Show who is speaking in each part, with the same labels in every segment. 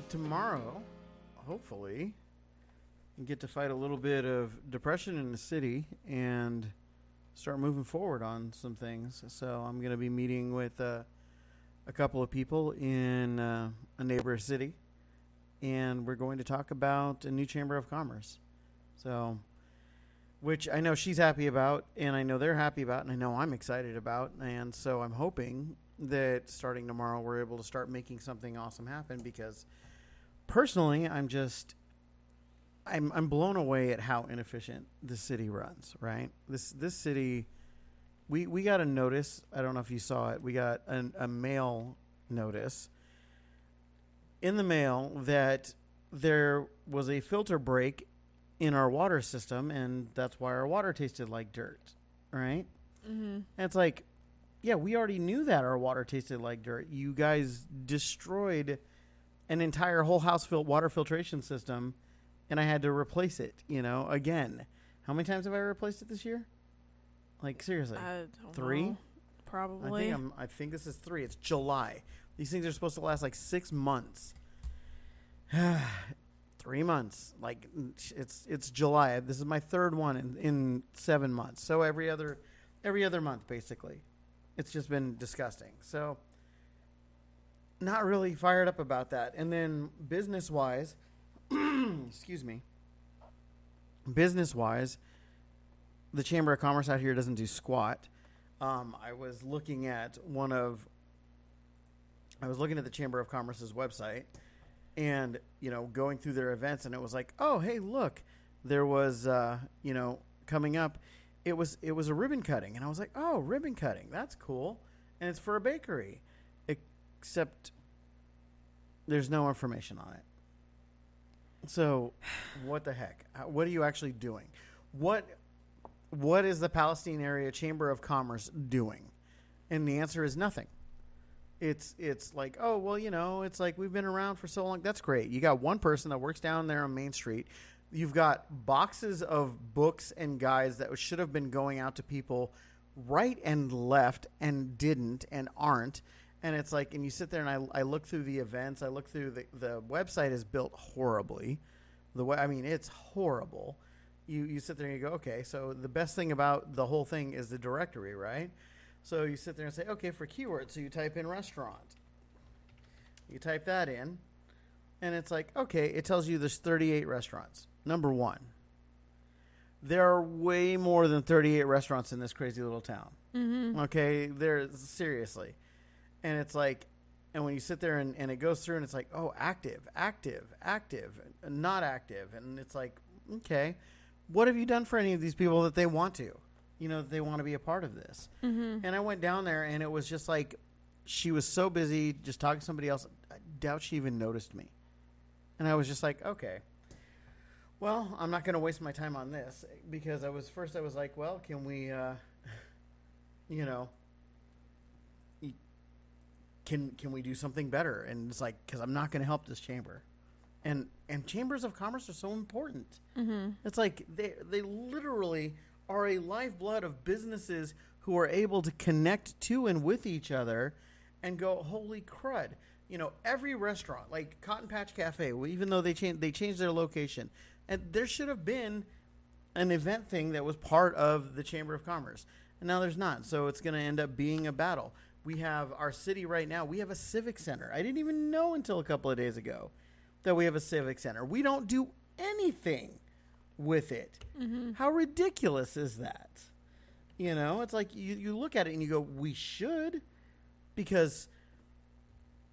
Speaker 1: tomorrow, hopefully, we get to fight a little bit of depression in the city and start moving forward on some things. So I'm going to be meeting with uh, a couple of people in uh, a neighbor city, and we're going to talk about a new chamber of commerce. So, which I know she's happy about, and I know they're happy about, and I know I'm excited about, and so I'm hoping that starting tomorrow we're able to start making something awesome happen because personally I'm just I'm I'm blown away at how inefficient the city runs, right? This this city we we got a notice, I don't know if you saw it. We got an, a mail notice in the mail that there was a filter break in our water system and that's why our water tasted like dirt, right?
Speaker 2: Mm-hmm.
Speaker 1: And it's like yeah, we already knew that our water tasted like dirt. You guys destroyed an entire whole house fil- water filtration system, and I had to replace it. You know, again. How many times have I replaced it this year? Like seriously,
Speaker 2: I
Speaker 1: Three?
Speaker 2: know.
Speaker 1: I
Speaker 2: Probably.
Speaker 1: think I'm, I think this is three. It's July. These things are supposed to last like six months. three months. Like it's it's July. This is my third one in, in seven months. So every other every other month, basically. It's just been disgusting. So not really fired up about that. And then business wise, excuse me. Business wise, the Chamber of Commerce out here doesn't do squat. Um, I was looking at one of, I was looking at the Chamber of Commerce's website, and you know, going through their events, and it was like, oh, hey, look, there was, uh, you know, coming up, it was it was a ribbon cutting, and I was like, oh, ribbon cutting, that's cool, and it's for a bakery, except there's no information on it. So, what the heck? What are you actually doing? What what is the Palestine Area Chamber of Commerce doing? And the answer is nothing. It's it's like, oh well, you know, it's like we've been around for so long. That's great. You got one person that works down there on Main Street. You've got boxes of books and guides that should have been going out to people right and left and didn't and aren't. And it's like, and you sit there and I, I look through the events. I look through the the website is built horribly. The way I mean, it's horrible you you sit there and you go, okay, so the best thing about the whole thing is the directory, right? So you sit there and say, okay, for keywords, so you type in restaurant. You type that in, and it's like, okay, it tells you there's 38 restaurants. Number one, there are way more than 38 restaurants in this crazy little town.
Speaker 2: mm-hmm.
Speaker 1: Okay, there seriously, and it's like, and when you sit there and, and it goes through and it's like, oh, active, active, active, not active, and it's like, okay, what have you done for any of these people that they want to, you know, that they want to be a part of this?
Speaker 2: Mm-hmm.
Speaker 1: And I went down there and it was just like, she was so busy just talking to somebody else. I doubt she even noticed me, and I was just like, okay. Well, I'm not going to waste my time on this because I was first. I was like, well, can we, uh, you know, can can we do something better? And it's like because I'm not going to help this chamber, and and chambers of commerce are so important.
Speaker 2: Mm-hmm.
Speaker 1: It's like they they literally are a lifeblood of businesses who are able to connect to and with each other, and go, holy crud! You know, every restaurant like Cotton Patch Cafe, even though they changed they changed their location, and there should have been an event thing that was part of the Chamber of Commerce, and now there's not. So it's going to end up being a battle. We have our city right now. We have a civic center. I didn't even know until a couple of days ago that we have a civic center. We don't do anything with it.
Speaker 2: Mm-hmm.
Speaker 1: How ridiculous is that? You know, it's like you, you look at it and you go, we should, because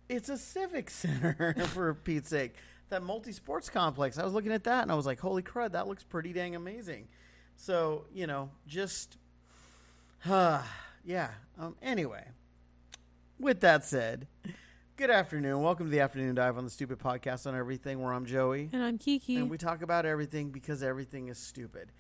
Speaker 1: it's a civic center for Pete's sake. That multi sports complex, I was looking at that and I was like, holy crud, that looks pretty dang amazing. So, you know, just, uh, yeah. Um, anyway, with that said, good afternoon. Welcome to the Afternoon Dive on the Stupid Podcast on Everything, where I'm Joey.
Speaker 2: And I'm Kiki.
Speaker 1: And we talk about everything because everything is stupid.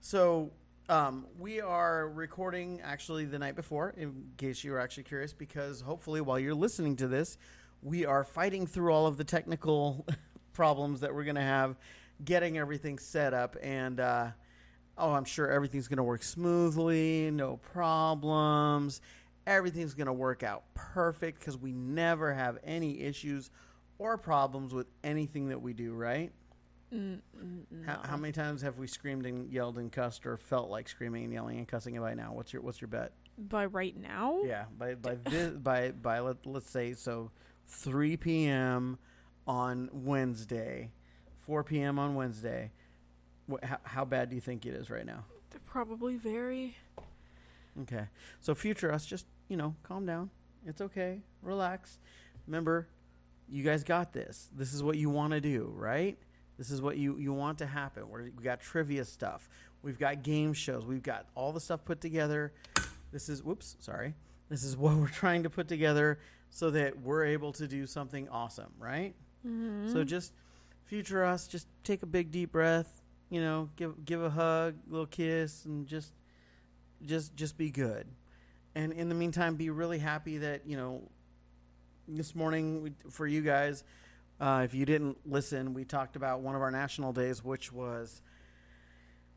Speaker 1: So um, we are recording actually the night before, in case you were actually curious, because hopefully while you're listening to this, we are fighting through all of the technical problems that we're going to have, getting everything set up, and uh, oh, I'm sure everything's going to work smoothly, no problems. Everything's going to work out perfect because we never have any issues or problems with anything that we do, right?
Speaker 2: Mm, mm,
Speaker 1: How,
Speaker 2: no.
Speaker 1: how many times have we screamed and yelled and cussed or felt like screaming and yelling and cussing by now? What's your what's your bet?
Speaker 2: By right now?
Speaker 1: Yeah, by by this, by by let let's say so, 3 p.m. on Wednesday, 4 p.m. on Wednesday. What, how, how bad do you think it is right now?
Speaker 2: Probably very.
Speaker 1: Okay, so future us, just you know, calm down. It's okay, relax. Remember, you guys got this. This is what you want to do, right? This is what you you want to happen. We're, we got trivia stuff. We've got game shows. We've got all the stuff put together. This is whoops, sorry. This is what we're trying to put together so that we're able to do something awesome, right?
Speaker 2: Mm-hmm.
Speaker 1: So just future us, just take a big deep breath, you know, give give a hug, little kiss, and just just just be good. And in the meantime, be really happy that you know this morning we, for you guys. Uh, if you didn't listen, we talked about one of our national days, which was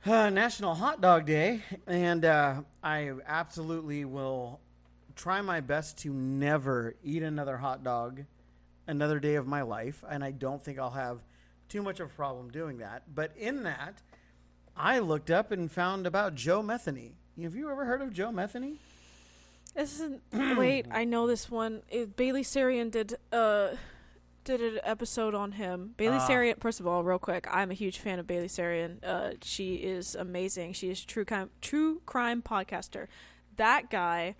Speaker 1: uh, National Hot Dog Day, and uh, I absolutely will try my best to never eat another hot dog another day of my life, and I don't think I'll have too much of a problem doing that. But in that, I looked up and found about Joe Metheny. Have you ever heard of Joe Metheny?
Speaker 2: This isn't. wait, I know this one. It, Bailey Sarian did uh did an episode on him. Bailey
Speaker 1: Ah.
Speaker 2: Sarian. First of all, real quick, I'm a huge fan of Bailey Sarian. Uh, she is amazing. She is true crime true crime podcaster. That guy.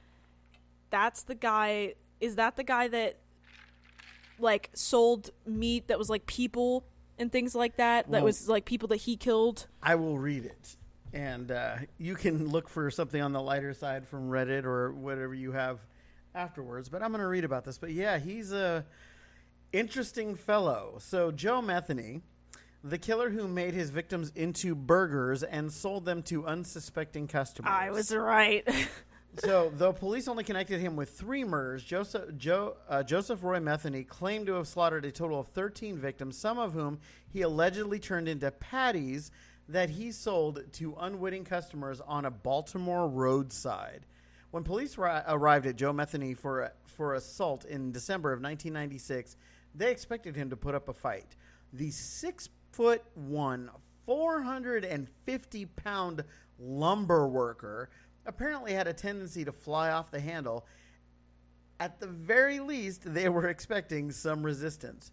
Speaker 2: That's the guy. Is that the guy that like sold meat that was like people and things like that? that
Speaker 1: Well-
Speaker 2: was like people that he killed.
Speaker 1: I will read it. And uh, you can look for something on the lighter side from Reddit or whatever you have afterwards. But I'm going to read about this. But yeah, he's a interesting fellow. So Joe Metheny, the killer who made his victims into burgers and sold them to unsuspecting customers.
Speaker 2: I was right.
Speaker 1: So, though police only connected him with three murders, Joseph, Joe, uh, Joseph Roy Metheny claimed to have slaughtered a total of 13 victims, some of whom he allegedly turned into patties that he sold to unwitting customers on a Baltimore roadside. When police ri- arrived at Joe Metheny for, for assault in December of 1996, they expected him to put up a fight. The six foot one, 450 pound lumber worker apparently had a tendency to fly off the handle. At the very least, they were expecting some resistance.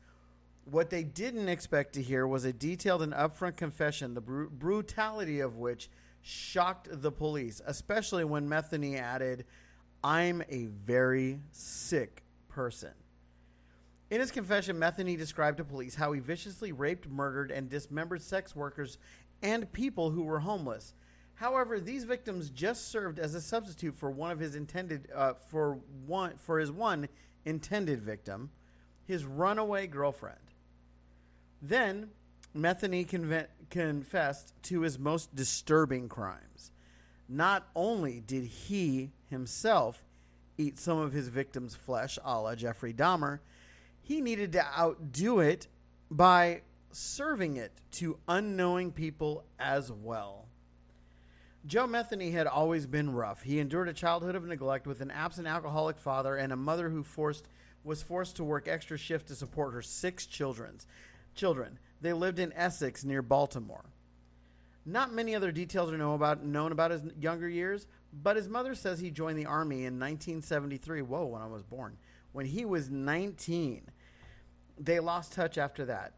Speaker 1: What they didn't expect to hear was a detailed and upfront confession, the bru- brutality of which shocked the police, especially when Metheny added, I'm a very sick person. In his confession, Metheny described to police how he viciously raped, murdered, and dismembered sex workers and people who were homeless. However, these victims just served as a substitute for one of his intended uh, for one for his one intended victim, his runaway girlfriend. Then, Metheny conve- confessed to his most disturbing crimes. Not only did he himself eat some of his victims' flesh, a la Jeffrey Dahmer, he needed to outdo it by serving it to unknowing people as well. Joe Metheny had always been rough. He endured a childhood of neglect with an absent alcoholic father and a mother who forced was forced to work extra shift to support her six children's children. They lived in Essex near Baltimore. Not many other details are about, known about his younger years, but his mother says he joined the army in 1973. Whoa, when I was born. When he was 19. They lost touch after that.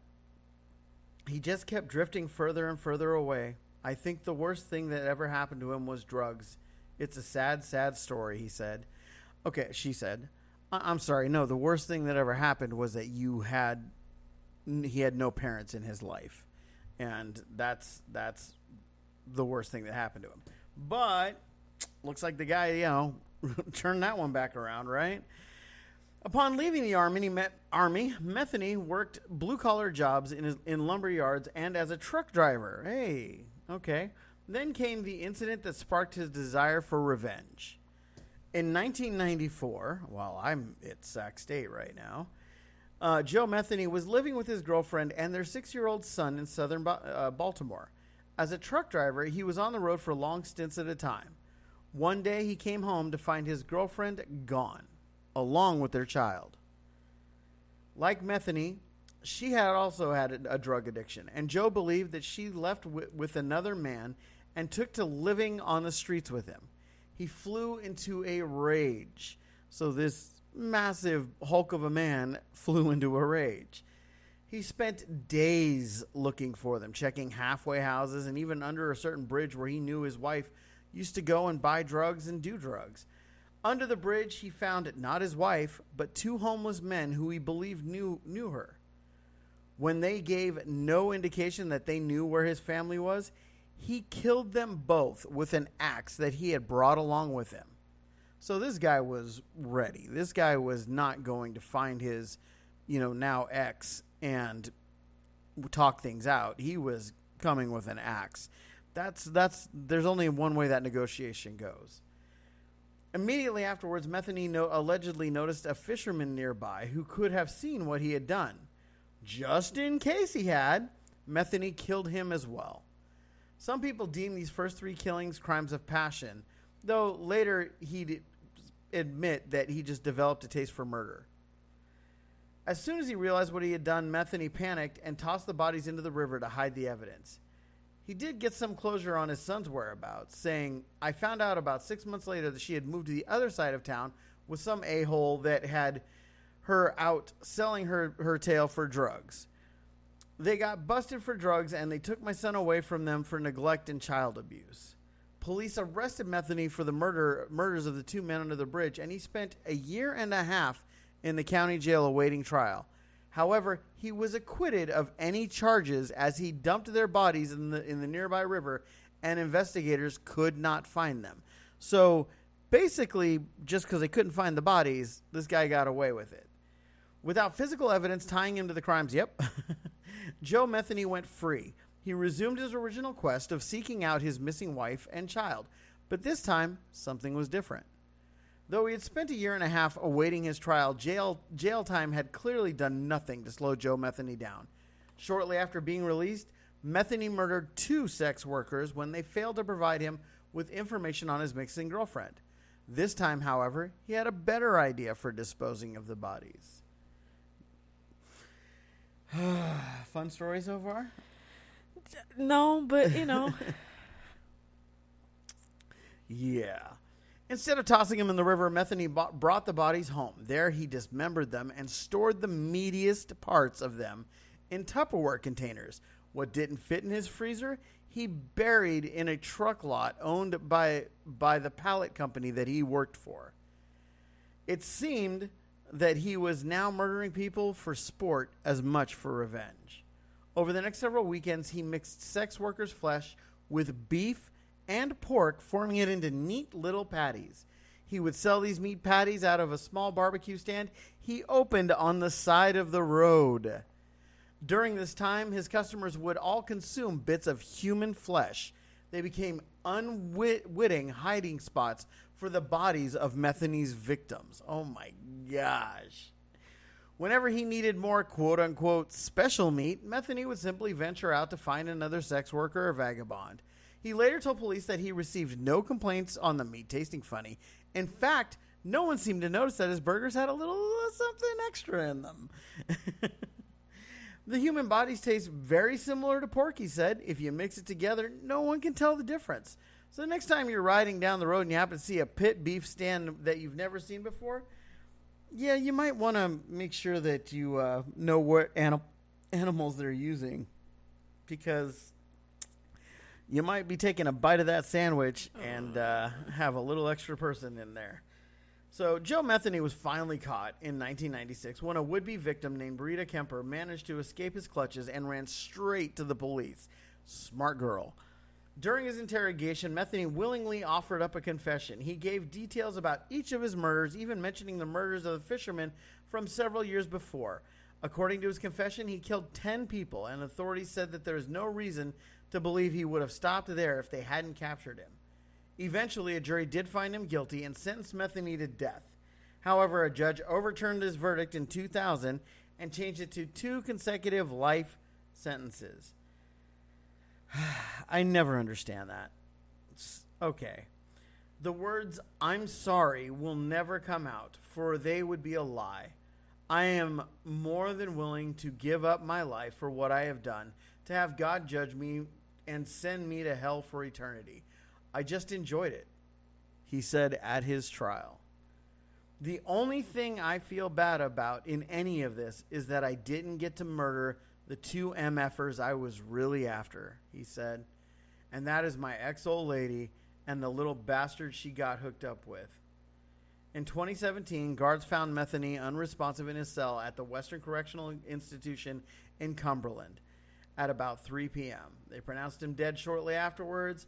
Speaker 1: He just kept drifting further and further away. I think the worst thing that ever happened to him was drugs. It's a sad, sad story, he said. Okay, she said. I- I'm sorry. No, the worst thing that ever happened was that you had he had no parents in his life. And that's that's the worst thing that happened to him. But looks like the guy, you know, turned that one back around, right? Upon leaving the army, met, army Metheny worked blue collar jobs in, his, in lumber yards and as a truck driver. Hey, okay. Then came the incident that sparked his desire for revenge. In 1994, while I'm at Sac State right now, uh, Joe Metheny was living with his girlfriend and their six year old son in southern Ba- uh, Baltimore. As a truck driver, he was on the road for long stints at a time. One day, he came home to find his girlfriend gone, along with their child. Like Metheny, she had also had a, drug addiction, and Joe believed that she left wi- with another man and took to living on the streets with him. He flew into a rage. So this massive hulk of a man flew into a rage. He spent days looking for them, checking halfway houses and even under a certain bridge where he knew his wife used to go and buy drugs and do drugs. Under the bridge, he found not his wife, but two homeless men who he believed knew knew her. When they gave no indication that they knew where his family was, he killed them both with an axe that he had brought along with him. So this guy was ready. This guy was not going to find his, you know, now ex and talk things out. He was coming with an axe. That's that's there's only one way that negotiation goes. Immediately afterwards, Metheny no- allegedly noticed a fisherman nearby who could have seen what he had done. Just in case he had, Metheny killed him as well. Some people deem these first three killings crimes of passion, though later he'd admit that he just developed a taste for murder. As soon as he realized what he had done, Metheny panicked and tossed the bodies into the river to hide the evidence. He did get some closure on his son's whereabouts, saying, I found out about six months later that she had moved to the other side of town with some a hole that had her out selling her, her tail for drugs. They got busted for drugs and they took my son away from them for neglect and child abuse. Police arrested Metheny for the murder murders of the two men under the bridge, and he spent a year and a half in the county jail awaiting trial. However, he was acquitted of any charges as he dumped their bodies in the in the nearby river and investigators could not find them. So, basically, just cuz they couldn't find the bodies, this guy got away with it. Without physical evidence tying him to the crimes, yep. Joe Metheny went free. He resumed his original quest of seeking out his missing wife and child, but this time something was different. Though he had spent a year and a half awaiting his trial, jail, jail time had clearly done nothing to slow Joe Metheny down. Shortly after being released, Metheny murdered two sex workers when they failed to provide him with information on his missing girlfriend. This time, however, he had a better idea for disposing of the bodies. Fun story so far?
Speaker 2: No, but you know,
Speaker 1: Yeah. Instead of tossing them in the river, Metheny brought the bodies home. There he dismembered them and stored the meatiest parts of them in Tupperware containers. What didn't fit in his freezer, he buried in a truck lot owned by by the pallet company that he worked for. It seemed that he was now murdering people for sport as much for revenge. Over the next several weekends, he mixed sex workers' flesh with beef and pork, forming it into neat little patties. He would sell these meat patties out of a small barbecue stand he opened on the side of the road. During this time, his customers would all consume bits of human flesh. They became unwitting hiding spots for the bodies of Metheny's victims. Oh my gosh. Whenever he needed more quote unquote special meat, Metheny would simply venture out to find another sex worker or vagabond. He later told police that he received no complaints on the meat tasting funny. In fact, no one seemed to notice that his burgers had a little something extra in them. the human bodies taste very similar to pork, he said. If you mix it together, no one can tell the difference. So the next time you're riding down the road and you happen to see a pit beef stand that you've never seen before, yeah, you might want to make sure that you uh, know what anim- animals they're using because you might be taking a bite of that sandwich and uh, have a little extra person in there. So Joe Metheny was finally caught in 1996 when a would-be victim named Rita Kemper managed to escape his clutches and ran straight to the police. Smart girl. During his interrogation, Metheny willingly offered up a confession. He gave details about each of his murders, even mentioning the murders of the fishermen from several years before. According to his confession, he killed 10 people, and authorities said that there is no reason to believe he would have stopped there if they hadn't captured him. Eventually, a jury did find him guilty and sentenced Metheny to death. However, a judge overturned his verdict in 2000 and changed it to two consecutive life sentences. I never understand that. It's- okay. The words, I'm sorry, will never come out, for they would be a lie. I am more than willing to give up my life for what I have done, to have God judge me and send me to hell for eternity. I just enjoyed it, he said at his trial. The only thing I feel bad about in any of this is that I didn't get to murder the two MFers I was really after, he said. And that is my ex old lady and the little bastard she got hooked up with. In 2017, guards found Metheny unresponsive in his cell at the Western Correctional Institution in Cumberland at about 3 p.m. They pronounced him dead shortly afterwards,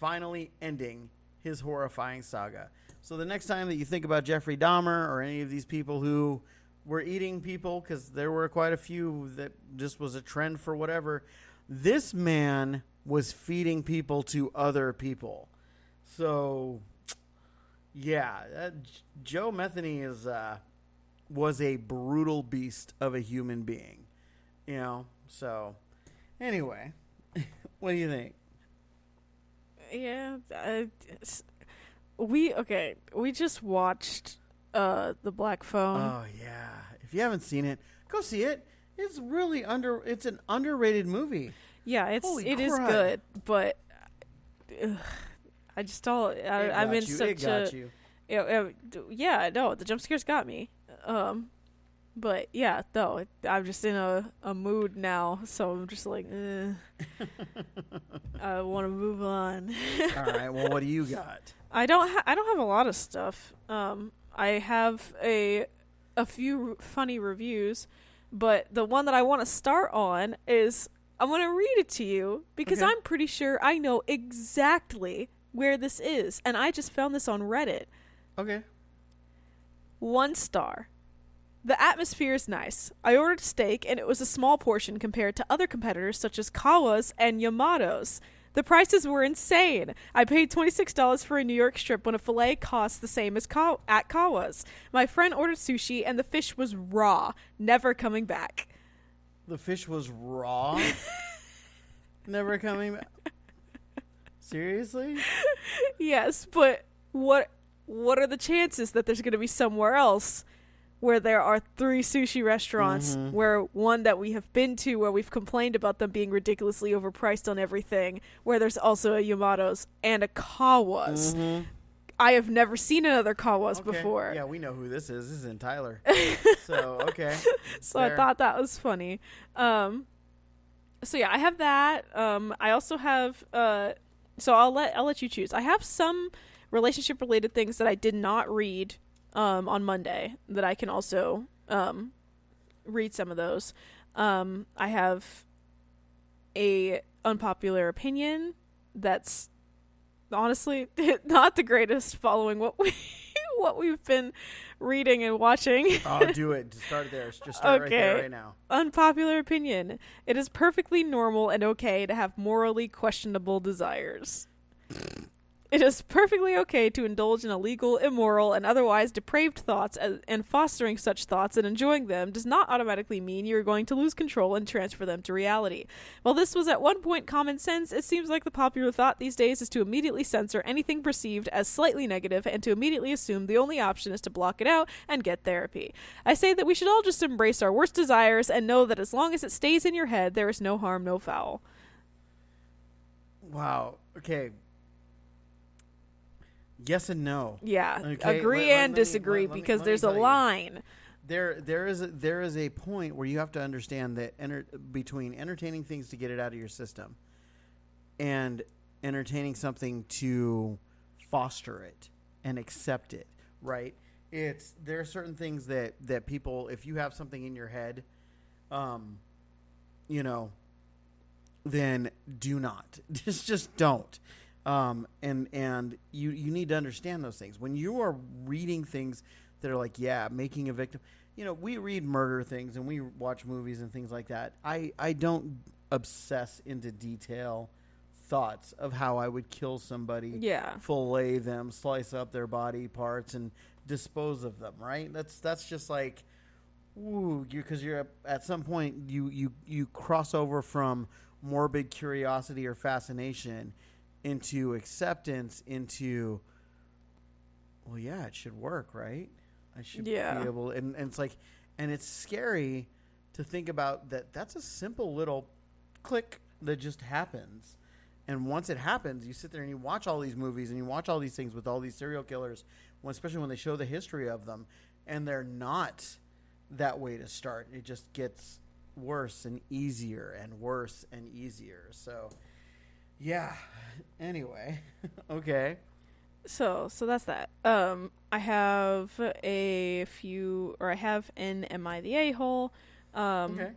Speaker 1: finally ending his horrifying saga. So the next time that you think about Jeffrey Dahmer or any of these people who were eating people, because there were quite a few that just was a trend for whatever, this man was feeding people to other people. So, yeah, that, Joe Metheny is uh, was a brutal beast of a human being, you know. So, anyway, what do you think?
Speaker 2: Yeah, s- we okay. We just watched uh the Black Phone.
Speaker 1: Oh yeah, if you haven't seen it, go see it. It's really under. It's an underrated movie.
Speaker 2: yeah, it's
Speaker 1: holy
Speaker 2: it is good, but ugh, I just don't. I, I'm in
Speaker 1: you.
Speaker 2: such a
Speaker 1: you.
Speaker 2: yeah, yeah, d- yeah. No, the jump scares got me. Um, but yeah, no, I'm just in a a mood now, so I'm just like, eh, I want to move on.
Speaker 1: All right. Well, what do you got?
Speaker 2: I don't. Ha- I don't have a lot of stuff. Um, I have a a few funny reviews, but the one that I want to start on is I'm going to read it to you because
Speaker 1: Okay.
Speaker 2: I'm pretty sure I know exactly where this is, and I just found this on Reddit.
Speaker 1: Okay.
Speaker 2: One star. The atmosphere is nice. I ordered steak and it was a small portion compared to other competitors such as Kawa's and Yamato's. The prices were insane. I paid $26 for a New York strip when a filet costs the same as Ka- at Kawa's. My friend ordered sushi and the fish was raw, never coming back.
Speaker 1: The fish was raw. Never coming back. Seriously?
Speaker 2: Yes, but what what are the chances that there's going to be somewhere else where there are three sushi restaurants
Speaker 1: Mhm.
Speaker 2: where one that we have been to where we've complained about them being ridiculously overpriced on everything where there's also a Yamato's and a Kawa's.
Speaker 1: Mhm.
Speaker 2: I have never seen another Kawa's
Speaker 1: Okay.
Speaker 2: before.
Speaker 1: Yeah, we know who this is. This isn't Tyler. so okay.
Speaker 2: so I thought that was funny. Um, so yeah, I have that. Um, I also have. Uh, so I'll let I'll let you choose. I have some relationship related things that I did not read um, on Monday that I can also um, read some of those. Um, I have a unpopular opinion that's honestly not the greatest following what we what we've been reading and watching.
Speaker 1: Oh, do it. Just start there. Just start right there, right now.
Speaker 2: unpopular opinion. It is perfectly normal and okay to have morally questionable desires. It is perfectly okay to indulge in illegal, immoral, and otherwise depraved thoughts, and fostering such thoughts and enjoying them does not automatically mean you are going to lose control and transfer them to reality. While this was at one point common sense, it seems like the popular thought these days is to immediately censor anything perceived as slightly negative and to immediately assume the only option is to block it out and get therapy. I say that we should all just embrace our worst desires and know that as long as it stays in your head, there is no harm, no foul.
Speaker 1: Wow. Okay. Yes and no.
Speaker 2: Yeah,
Speaker 1: Okay,
Speaker 2: agree
Speaker 1: let-
Speaker 2: and
Speaker 1: let me-
Speaker 2: disagree
Speaker 1: let-
Speaker 2: because
Speaker 1: me
Speaker 2: there's a
Speaker 1: you.
Speaker 2: line.
Speaker 1: There, there is a, there is a point where you have to understand that enter, between entertaining things to get it out of your system, and entertaining something to foster it and accept it. Right? It's there are certain things that that people, if you have something in your head, um, you know, then do not. Just just don't. Um, and and you you need to understand those things when you are reading things that are like yeah making a victim. You know we read murder things and we watch movies and things like that. I I don't obsess into detail thoughts of how I would kill somebody
Speaker 2: Yeah.
Speaker 1: fillet them, slice up their body parts, and dispose of them. Right? That's that's just like, ooh, you because you're at some point you you you cross over from morbid curiosity or fascination into acceptance into, well, yeah, it should work, right? I should
Speaker 2: Yeah.
Speaker 1: be able, and, and it's like, and it's scary to think about that. That's a simple little click that just happens. And once it happens, you sit there and you watch all these movies and you watch all these things with all these serial killers, especially when they show the history of them, and they're not that way to start. It just gets worse and easier and worse and easier. So, yeah. Anyway, okay.
Speaker 2: So, so that's that. Um, I have a few, or I have an "Am I the a hole?" Um,
Speaker 1: Okay.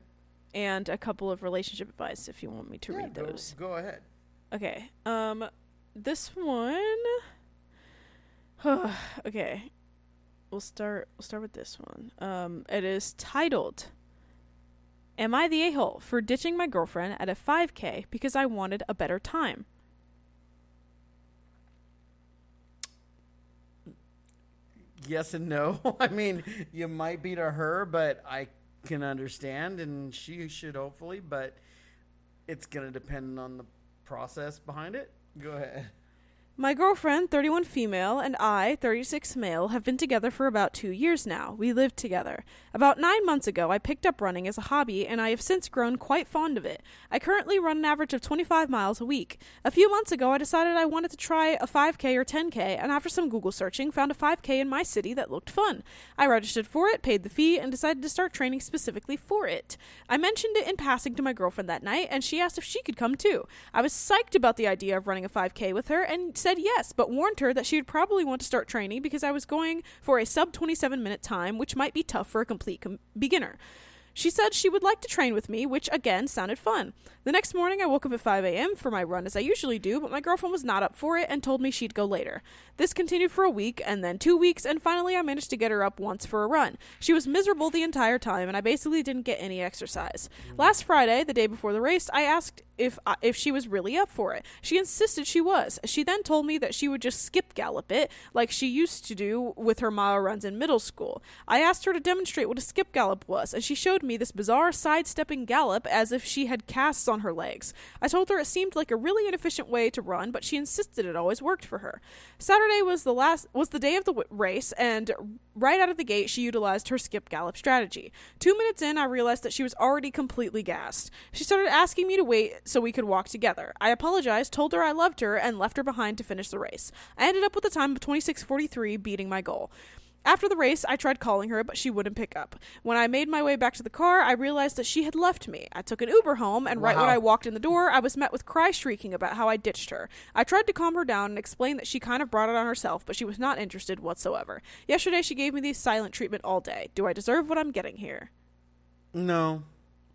Speaker 2: and a couple of relationship advice if you want me to
Speaker 1: Yeah,
Speaker 2: read
Speaker 1: go-
Speaker 2: those.
Speaker 1: Go, ahead.
Speaker 2: Okay. Um, this one. okay, we'll start. We'll start with this one. Um, it is titled. Am I the a hole for ditching my girlfriend at a 5K because I wanted a better time?
Speaker 1: Yes and no. I mean, you might be to her, but I can understand, and she should hopefully, but it's going to depend on the process behind it. Go ahead.
Speaker 2: My girlfriend, 31 female, and I, 36 male, have been together for about two years now. We live together. About nine months ago, I picked up running as a hobby, and I have since grown quite fond of it. I currently run an average of 25 miles a week. A few months ago, I decided I wanted to try a 5K or 10K, and after some Google searching, found a 5K in my city that looked fun. I registered for it, paid the fee, and decided to start training specifically for it. I mentioned it in passing to my girlfriend that night, and she asked if she could come too. I was psyched about the idea of running a 5K with her and said yes, but warned her that she would probably want to start training because I was going for a sub 27 minute time, which might be tough for a complete com- beginner. She said she would like to train with me, which again sounded fun. The next morning, I woke up at 5 a.m. for my run as I usually do, but my girlfriend was not up for it and told me she'd go later. This continued for a week, and then two weeks, and finally I managed to get her up once for a run. She was miserable the entire time, and I basically didn't get any exercise. Mm. Last Friday, the day before the race, I asked if uh, if she was really up for it. She insisted she was. She then told me that she would just skip gallop it like she used to do with her mile runs in middle school. I asked her to demonstrate what a skip gallop was, and she showed me this bizarre sidestepping gallop as if she had casts on her legs. I told her it seemed like a really inefficient way to run, but she insisted it always worked for her. Saturday was the last was the day of the w- race, and right out of the gate, she utilized her skip gallop strategy. Two minutes in, I realized that she was already completely gassed. She started asking me to wait so we could walk together. I apologized, told her I loved her, and left her behind to finish the race. I ended up with a time of 26:43, beating my goal. After the race, I tried calling her, but she wouldn't pick up. When I made my way back to the car, I realized that she had left me. I took an Uber home, and right when I walked in the door, I was met with cry shrieking about how I ditched her. I tried to calm her down and explain that she kind of brought it on herself, but she was not interested whatsoever. Yesterday, she gave me the silent treatment all day. Do I deserve what I'm getting here?
Speaker 1: No,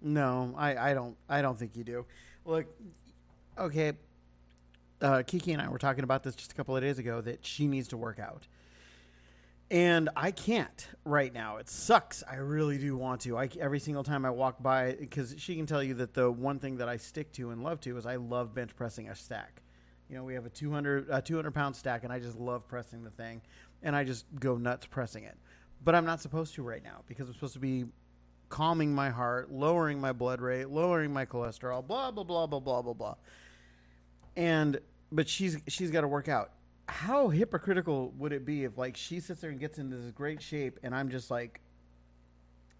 Speaker 1: no, I, I don't, I don't think you do. Look, okay, uh, Kiki and I were talking about this just a couple of days ago that she needs to work out, and I can't right now. It sucks. I really do want to. I every single time I walk by, because she can tell you that the one thing that I stick to and love to is I love bench pressing a stack. You know, we have a 200 a 200 pound stack, and I just love pressing the thing, and I just go nuts pressing it. But I'm not supposed to right now because I'm supposed to be calming my heart, lowering my blood rate, lowering my cholesterol, blah blah blah blah blah blah blah. And but she's she's got to work out. How hypocritical would it be if like she sits there and gets into this great shape and I'm just like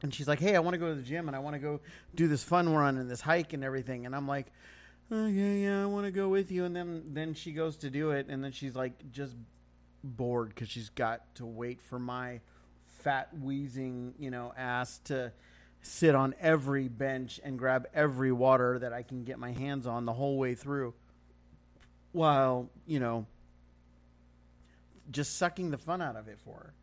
Speaker 1: and she's like, "Hey, I want to go to the gym and I want to go do this fun run and this hike and everything." And I'm like, "Oh yeah, yeah, I want to go with you." And then then she goes to do it and then she's like just bored cuz she's got to wait for my fat wheezing, you know, ass to sit on every bench and grab every water that I can get my hands on the whole way through while, you know, just sucking the fun out of it for her.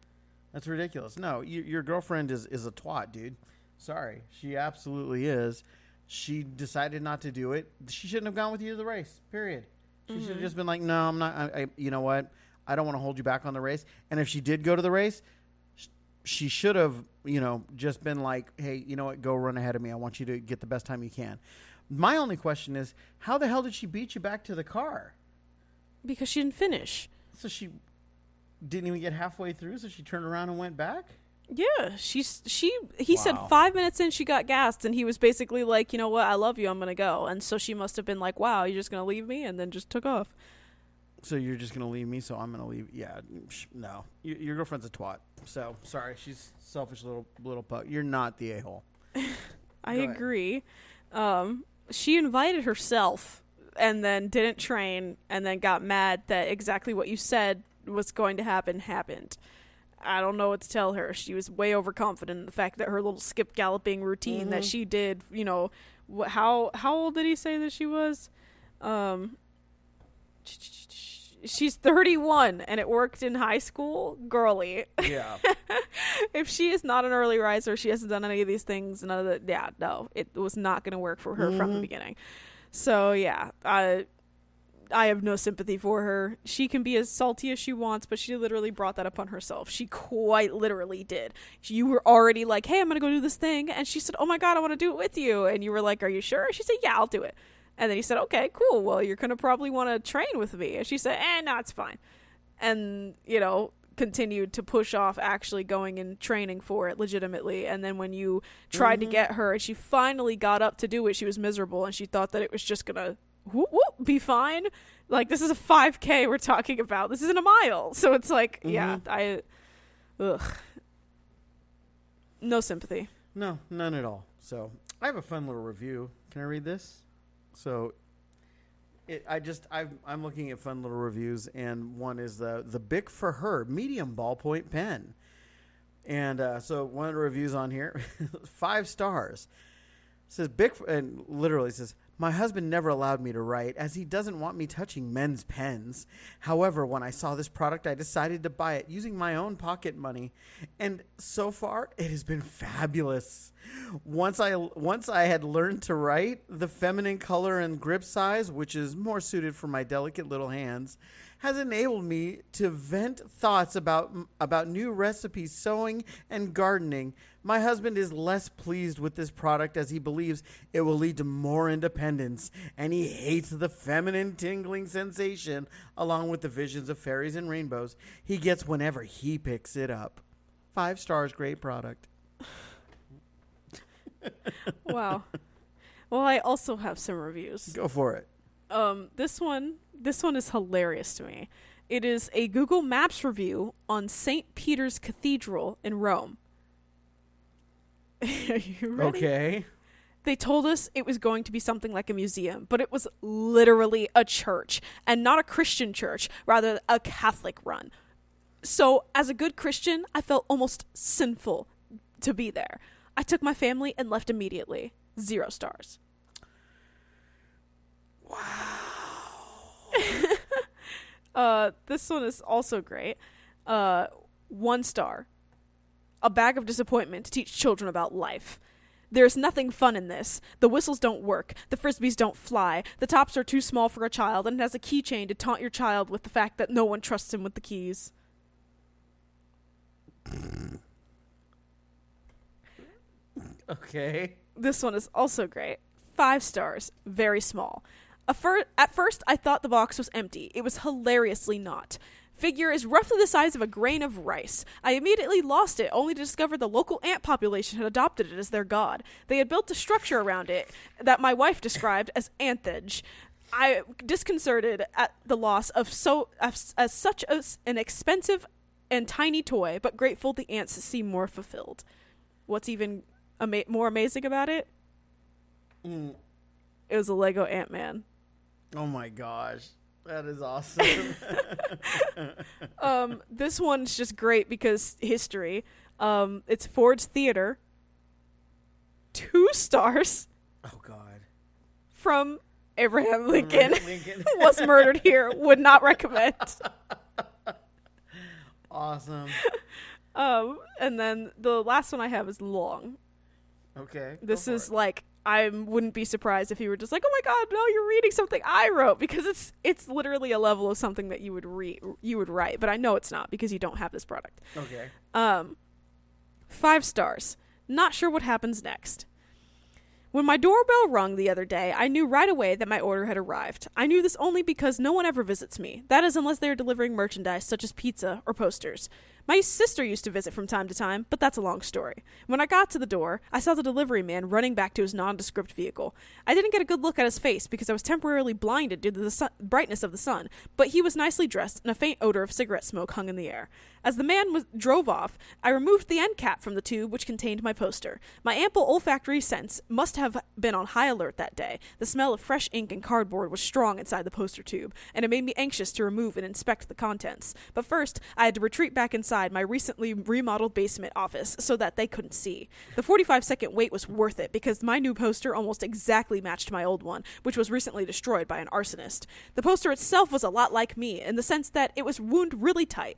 Speaker 1: That's ridiculous. No, you, your girlfriend is, is a twat, dude. Sorry. She absolutely is. She decided not to do it. She shouldn't have gone with you to the race, period. She should have mm-hmm. just been like, no, I'm not. I, I, you know what? I don't want to hold you back on the race. And if she did go to the race, she should have, you know, just been like, hey, you know what? Go run ahead of me. I want you to get the best time you can. My only question is, how the hell did she beat you back to the car?
Speaker 2: Because she didn't finish.
Speaker 1: So she didn't even get halfway through, so she turned around and went back?
Speaker 2: Yeah, she's she. He said five minutes in she got gassed, and he was basically like, you know what, I love you, I'm gonna go. And so she must have been like, wow, you're just gonna leave me, and then just took off.
Speaker 1: So you're just gonna leave me? So I'm gonna leave? Yeah, sh- no. Y- your girlfriend's a twat. So sorry, she's selfish little little puck. You're not the a hole.
Speaker 2: I
Speaker 1: Go ahead.
Speaker 2: agree. Um, she invited herself and then didn't train and then got mad that exactly what you said was going to happen happened. I don't know what to tell her. She was way overconfident in the fact that her little skip galloping routine that
Speaker 1: Mhm.
Speaker 2: she did, you know, wh- how how old did he say that she was? Um she's 31 and it worked in high school. Girly.
Speaker 1: Yeah.
Speaker 2: if she is not an early riser, she hasn't done any of these things. None of the yeah, no, it was not going to work for her from the
Speaker 1: Mhm.
Speaker 2: beginning. So yeah, I I have no sympathy for her. She can be as salty as she wants, but she literally brought that upon herself. She quite literally did. You were already like, "Hey, I'm going to go do this thing," and she said, "Oh my god, I want to do it with you." And you were like, "Are you sure?" She said, "Yeah, I'll do it." And then he said, "Okay, cool. Well, you're going to probably want to train with me." And she said, "Eh, no, it's fine." And you know, continued to push off actually going and training for it legitimately. And then when you tried to
Speaker 1: Mhm.
Speaker 2: get her and she finally got up to do it, she was miserable and she thought that it was just gonna whoop whoop be fine. Like this is a 5k we're talking about. This isn't a mile. So it's like, yeah,
Speaker 1: Mhm.
Speaker 2: I ugh. No sympathy.
Speaker 1: No, none at all. So I have a fun little review. Can I read this? So it, I just I'm I'm looking at fun little reviews, and one is the the Bic for her medium ballpoint pen, and uh, so one of the reviews on here, five stars, says Bic and literally says. My husband never allowed me to write as he doesn't want me touching men's pens. However, when I saw this product, I decided to buy it using my own pocket money. And so far, it has been fabulous. Once I once I had learned to write, the feminine color and grip size, which is more suited for my delicate little hands, has enabled me to vent thoughts about about new recipes, sewing, and gardening. My husband is less pleased with this product as he believes it will lead to more independence, and he hates the feminine tingling sensation along with the visions of fairies and rainbows he gets whenever he picks it up. Five stars, great product.
Speaker 2: Wow. well, I also have some reviews.
Speaker 1: Go for it.
Speaker 2: Um, this one, this one is hilarious to me. It is a Google Maps review on St. Peter's Cathedral in Rome. Are you ready?
Speaker 1: Okay.
Speaker 2: They told us it was going to be something like a museum, but it was literally a church, and not a Christian church, rather a Catholic run. So, as a good Christian, I felt almost sinful to be there. I took my family and left immediately. Zero stars. Wow. uh, this one is also great. Uh, one star. A bag of disappointment to teach children about life. There's nothing fun in this. The whistles don't work. The frisbees don't fly. The tops are too small for a child, and it has a keychain to taunt your child with the fact that no one trusts him with the keys.
Speaker 1: Okay.
Speaker 2: This one is also great. Five stars. Very small. A fir- at first, I thought the box was empty. It was hilariously not. Figure is roughly the size of a grain of rice. I immediately lost it, only to discover the local ant population had adopted it as their god. They had built a structure around it that my wife described as anthage. I disconcerted at the loss of so as, as such as an expensive and tiny toy, but grateful the ants seem more fulfilled. What's even ama- more amazing about it?
Speaker 1: Mm.
Speaker 2: It was a Lego Ant Man.
Speaker 1: Oh my gosh. That is awesome.
Speaker 2: Um, this one's just great because history. Um, it's Ford's Theater. Two stars
Speaker 1: oh god.
Speaker 2: from Abraham Lincoln
Speaker 1: Lincoln.
Speaker 2: was murdered here. Would not recommend.
Speaker 1: awesome.
Speaker 2: Um, and then the last one I have is long.
Speaker 1: Okay.
Speaker 2: This is
Speaker 1: it.
Speaker 2: like I wouldn't be surprised if you were just like, "Oh my god, no, you're reading something I wrote," because it's it's literally a level of something that you would read, you would write. But I know it's not because you don't have this product.
Speaker 1: Okay.
Speaker 2: Um, five stars. Not sure what happens next. When my doorbell rung the other day, I knew right away that my order had arrived. I knew this only because no one ever visits me. That is, unless they are delivering merchandise such as pizza or posters. My sister used to visit from time to time, but that's a long story. When I got to the door, I saw the delivery man running back to his nondescript vehicle. I didn't get a good look at his face because I was temporarily blinded due to the brightness of the sun, but he was nicely dressed and a faint odor of cigarette smoke hung in the air. As the man was, drove off, I removed the end cap from the tube which contained my poster. My ample olfactory sense must have been on high alert that day. The smell of fresh ink and cardboard was strong inside the poster tube, and it made me anxious to remove and inspect the contents. But first, I had to retreat back inside my recently remodeled basement office so that they couldn't see. The 45 second wait was worth it because my new poster almost exactly matched my old one, which was recently destroyed by an arsonist. The poster itself was a lot like me in the sense that it was wound really tight.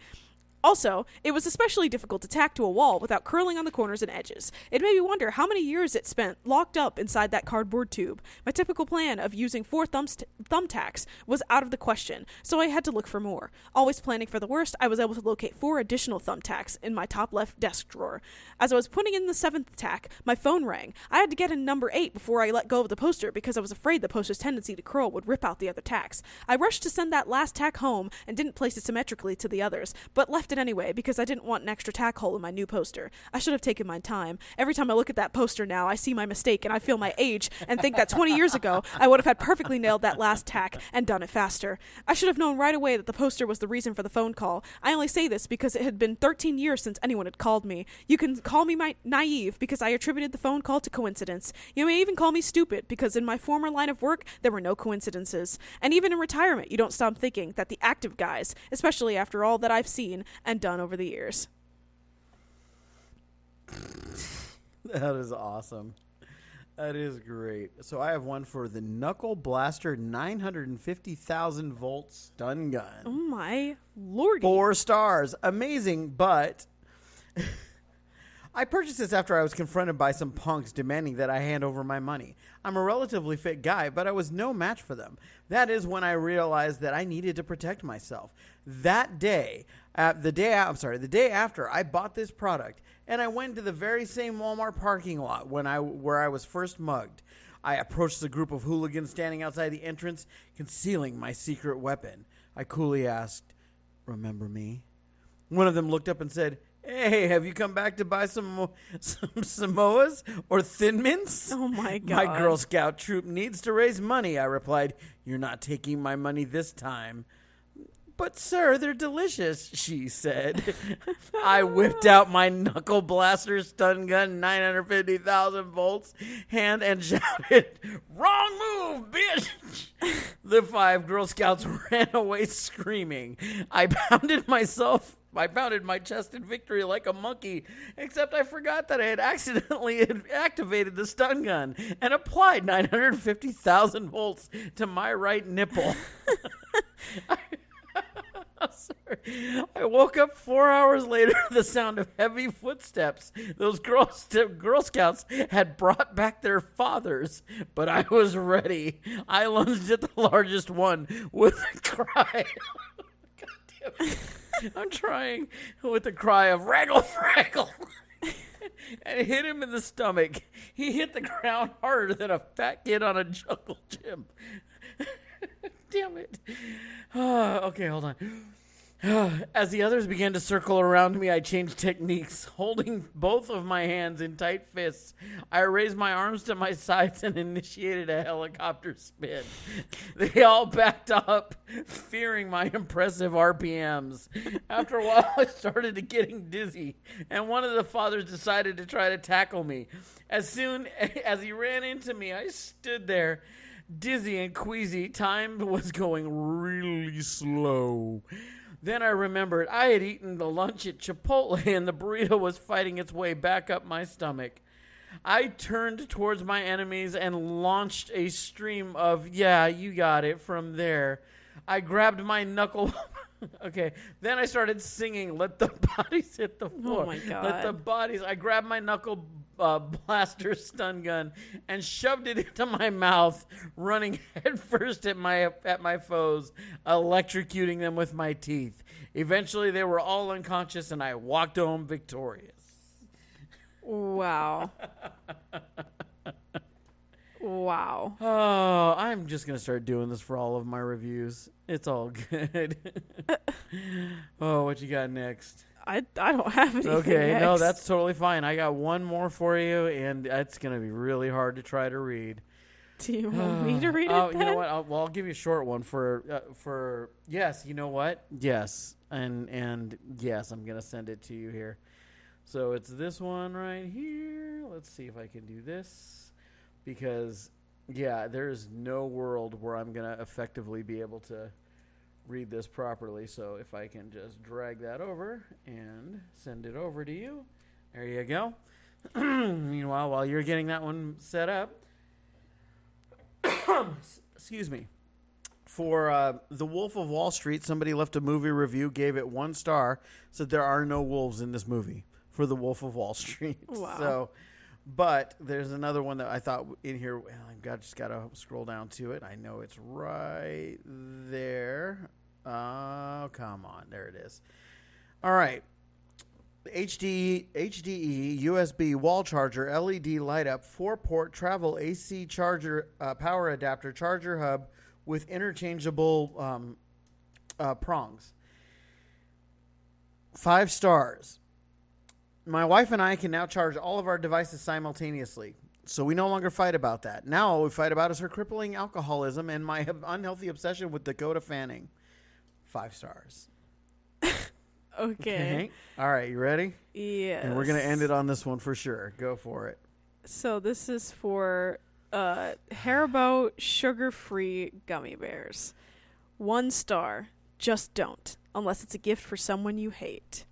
Speaker 2: Also, it was especially difficult to tack to a wall without curling on the corners and edges. It made me wonder how many years it spent locked up inside that cardboard tube. My typical plan of using four thumbtacks was out of the question, so I had to look for more. Always planning for the worst, I was able to locate four additional thumbtacks in my top left desk drawer. As I was putting in the seventh tack, my phone rang. I had to get in number eight before I let go of the poster because I was afraid the poster's tendency to curl would rip out the other tacks. I rushed to send that last tack home and didn't place it symmetrically to the others, but left it anyway because I didn't want an extra tack hole in my new poster. I should have taken my time. Every time I look at that poster now, I see my mistake and I feel my age and think that 20 years ago I would have had perfectly nailed that last tack and done it faster. I should have known right away that the poster was the reason for the phone call. I only say this because it had been 13 years since anyone had called me. You can call me my naive because I attributed the phone call to coincidence. You may even call me stupid because in my former line of work there were no coincidences. And even in retirement, you don't stop thinking that the active guys, especially after all that I've seen and done over the years.
Speaker 1: That is awesome. That is great. So I have one for the Knuckle Blaster 950,000 volt stun gun.
Speaker 2: Oh my lordy.
Speaker 1: Four stars. Amazing, but I purchased this after I was confronted by some punks demanding that I hand over my money. I'm a relatively fit guy, but I was no match for them. That is when I realized that I needed to protect myself. That day, uh, the day I'm sorry, the day after I bought this product, and I went to the very same Walmart parking lot when I where I was first mugged. I approached the group of hooligans standing outside the entrance, concealing my secret weapon. I coolly asked, "Remember me?" One of them looked up and said, "Hey, have you come back to buy some some Samoas or Thin Mints?"
Speaker 2: Oh my god.
Speaker 1: My Girl Scout troop needs to raise money. I replied, "You're not taking my money this time." But sir, they're delicious, she said. I whipped out my knuckle blaster stun gun, 950,000 volts, hand and shouted, "Wrong move, bitch!" The five Girl Scouts ran away screaming. I pounded myself I pounded my chest in victory like a monkey, except I forgot that I had accidentally activated the stun gun and applied 950,000 volts to my right nipple. Sorry. I woke up four hours later to the sound of heavy footsteps. Those Girl, Girl Scouts had brought back their fathers, but I was ready. I lunged at the largest one with a cry. I'm trying with a cry of raggle fraggle. and hit him in the stomach. He hit the ground harder than a fat kid on a jungle gym. Damn it. okay, hold on. As the others began to circle around me, I changed techniques. Holding both of my hands in tight fists, I raised my arms to my sides and initiated a helicopter spin. They all backed up, fearing my impressive RPMs. After a while, I started to getting dizzy, and one of the fathers decided to try to tackle me. As soon as he ran into me, I stood there, dizzy and queasy. Time was going really slow. Then I remembered I had eaten the lunch at Chipotle and the burrito was fighting its way back up my stomach. I turned towards my enemies and launched a stream of, yeah, you got it, from there. I grabbed my knuckle. okay, then I started singing, Let the Bodies Hit the oh Floor.
Speaker 2: Oh my God.
Speaker 1: Let the bodies. I grabbed my knuckle uh, blaster stun gun and shoved it into my mouth, running headfirst at my at my foes, electrocuting them with my teeth. Eventually, they were all unconscious, and I walked home victorious.
Speaker 2: Wow. wow.
Speaker 1: Oh, I'm just gonna start doing this for all of my reviews. It's all good. oh, what you got next?
Speaker 2: I I don't have anything.
Speaker 1: Okay, no, that's totally fine. I got one more for you, and it's gonna be really hard to try to read.
Speaker 2: Do you want me to read it?
Speaker 1: Oh, you know what? I'll, well, I'll give you a short one for uh, for yes. You know what? Yes, and and yes, I'm gonna send it to you here. So it's this one right here. Let's see if I can do this because yeah, there is no world where I'm gonna effectively be able to read this properly. So if I can just drag that over and send it over to you, there you go. Meanwhile, while you're getting that one set up, excuse me. For uh, The Wolf of Wall Street, somebody left a movie review, gave it one star, said there are no wolves in this movie for The Wolf of Wall Street.
Speaker 2: Wow.
Speaker 1: So, but there's another one that I thought in here. Well, I've got just got to scroll down to it. I know it's right there. Oh, come on, there it is. All right. HD HDE USB wall charger LED light up four port travel AC charger uh, power adapter charger hub with interchangeable um, uh, prongs. Five stars. My wife and I can now charge all of our devices simultaneously. So we no longer fight about that. Now all we fight about is her crippling alcoholism and my unhealthy obsession with Dakota Fanning. Five stars.
Speaker 2: okay.
Speaker 1: All right, you ready?
Speaker 2: Yeah.
Speaker 1: And we're going to end it on this one for sure. Go for it.
Speaker 2: So this is for uh, Haribo sugar-free gummy bears. One star. Just don't, unless it's a gift for someone you hate.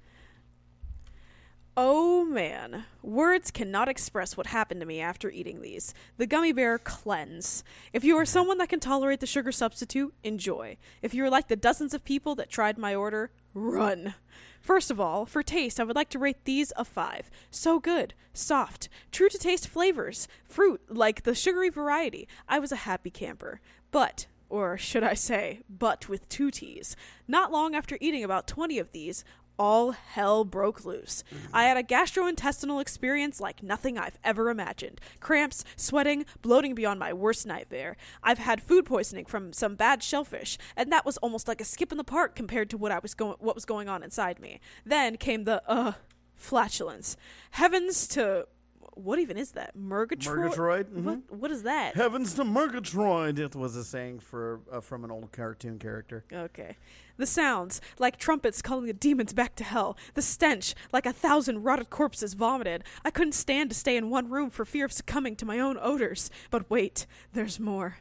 Speaker 2: Oh man, words cannot express what happened to me after eating these. The gummy bear cleanse. If you are someone that can tolerate the sugar substitute, enjoy. If you are like the dozens of people that tried my order, run. First of all, for taste, I would like to rate these a 5. So good, soft, true to taste flavors, fruit like the sugary variety. I was a happy camper. But, or should I say, but with two T's. Not long after eating about 20 of these, all hell broke loose. I had a gastrointestinal experience like nothing I've ever imagined. Cramps, sweating, bloating beyond my worst nightmare. I've had food poisoning from some bad shellfish, and that was almost like a skip in the park compared to what I was going what was going on inside me. Then came the uh flatulence. Heavens to what even is that? Murgatroyd?
Speaker 1: Murgatroyd? Mhm.
Speaker 2: What what is that?
Speaker 1: Heavens to Murgatroyd. It was a saying for uh, from an old cartoon character.
Speaker 2: Okay. The sounds, like trumpets calling the demons back to hell. The stench, like a thousand rotted corpses vomited. I couldn't stand to stay in one room for fear of succumbing to my own odors. But wait, there's more.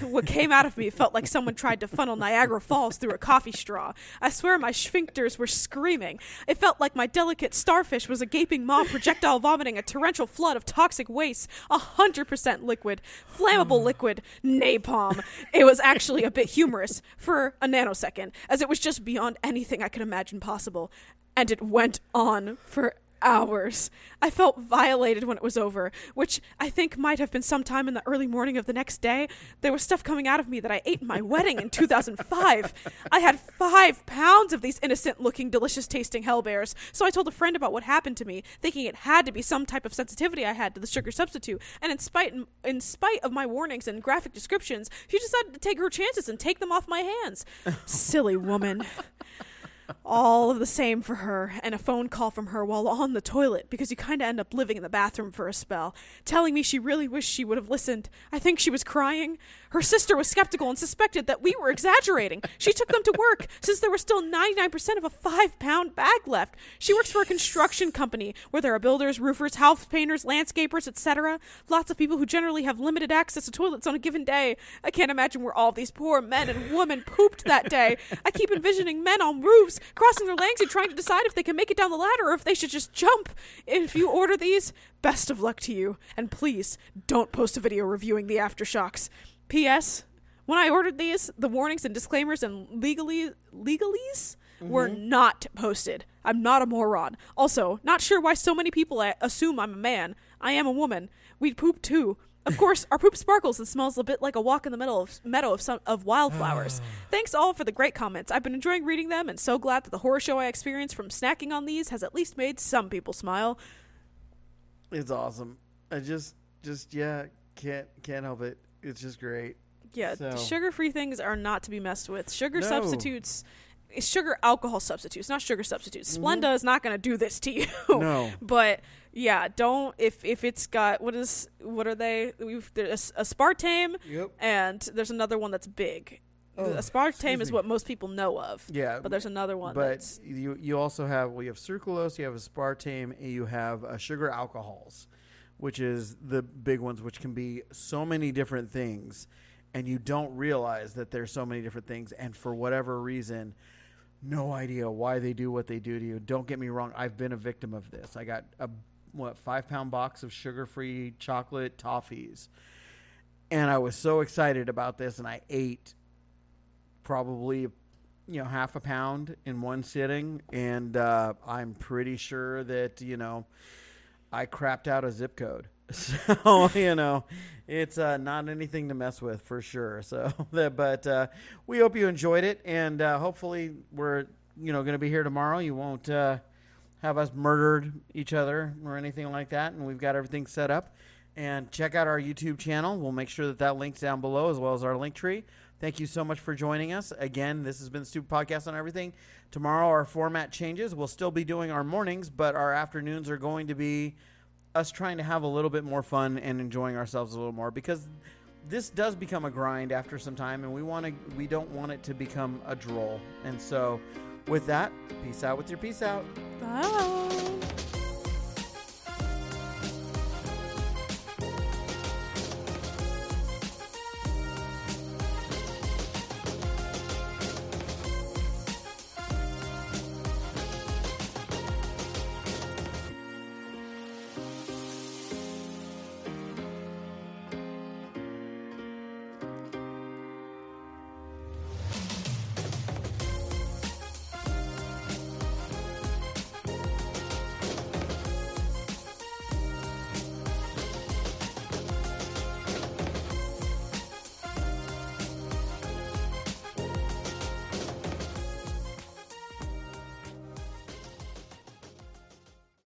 Speaker 2: What came out of me felt like someone tried to funnel Niagara Falls through a coffee straw. I swear my sphincters were screaming. It felt like my delicate starfish was a gaping maw projectile vomiting a torrential flood of toxic waste. A hundred percent liquid. Flammable liquid. Napalm. It was actually a bit humorous for a nanosecond, as it was just beyond anything I could imagine possible. And it went on for hours. I felt violated when it was over, which I think might have been sometime in the early morning of the next day. There was stuff coming out of me that I ate in my wedding in 2005. I had five pounds of these innocent looking, delicious tasting hell bears, so I told a friend about what happened to me, thinking it had to be some type of sensitivity I had to the sugar substitute. And in spite, in spite of my warnings and graphic descriptions, she decided to take her chances and take them off my hands. Silly woman all of the same for her, and a phone call from her while on the toilet because you kind of end up living in the bathroom for a spell, telling me she really wished she would have listened. I think she was crying. Her sister was skeptical and suspected that we were exaggerating. She took them to work since there was still 99% of a five pound bag left. She works for a construction company where there are builders, roofers, house painters, landscapers, etc. Lots of people who generally have limited access to toilets on a given day. I can't imagine where all these poor men and women pooped that day. I keep envisioning men on roofs crossing their legs and trying to decide if they can make it down the ladder or if they should just jump. If you order these, best of luck to you. And please don't post a video reviewing the aftershocks. P.S. When I ordered these, the warnings and disclaimers and legally legalese were mm-hmm. not posted. I'm not a moron. Also, not sure why so many people assume I'm a man. I am a woman. We poop too. Of course, our poop sparkles and smells a bit like a walk in the middle of meadow of some of wildflowers. Thanks all for the great comments. I've been enjoying reading them and so glad that the horror show I experienced from snacking on these has at least made some people smile.
Speaker 1: It's awesome. I just, just yeah, can't can't help it. It's just great.
Speaker 2: Yeah,
Speaker 1: So-
Speaker 2: sugar-free things are not to be messed with. Sugar
Speaker 1: No.
Speaker 2: substitutes sugar alcohol substitutes, not sugar substitutes. Splenda
Speaker 1: Mhm.
Speaker 2: is not going to do this to you.
Speaker 1: No.
Speaker 2: but yeah, don't if if it's got what is what are they? We've there's aspartame
Speaker 1: Yep.
Speaker 2: and there's another one that's big.
Speaker 1: Oh,
Speaker 2: aspartame is what most people know of.
Speaker 1: Yeah.
Speaker 2: But there's another one
Speaker 1: But you you also have well, you have sucralose, you have aspartame, and you have uh, sugar alcohols, which is the big ones, which can be so many different things, and you don't realize that there's so many different things, and for whatever reason, no idea why they do what they do to you. Don't get me wrong, I've been a victim of this. I got a what five pound box of sugar free chocolate toffees, and I was so excited about this, and I ate probably you know half a pound in one sitting and uh, i'm pretty sure that you know i crapped out a zip code. So you know it's uh, not anything to mess with for sure. So but uh, we hope you enjoyed it and uh, hopefully we're you know going to be here tomorrow. You won't uh, have us murdered each other or anything like that and we've got everything set up. And check out our youtube channel. We'll make sure that that link's down below as well as our Linktree Thank you so much for joining us. Again, this has been the Stupid Podcast on Everything. Tomorrow, our format changes. We'll still be doing our mornings, but our afternoons are going to be us trying to have a little bit more fun and enjoying ourselves a little more because this does become a grind after some time, and we want to. We don't want it to become a droll. And so, with that, peace out with your peace out.
Speaker 2: Bye.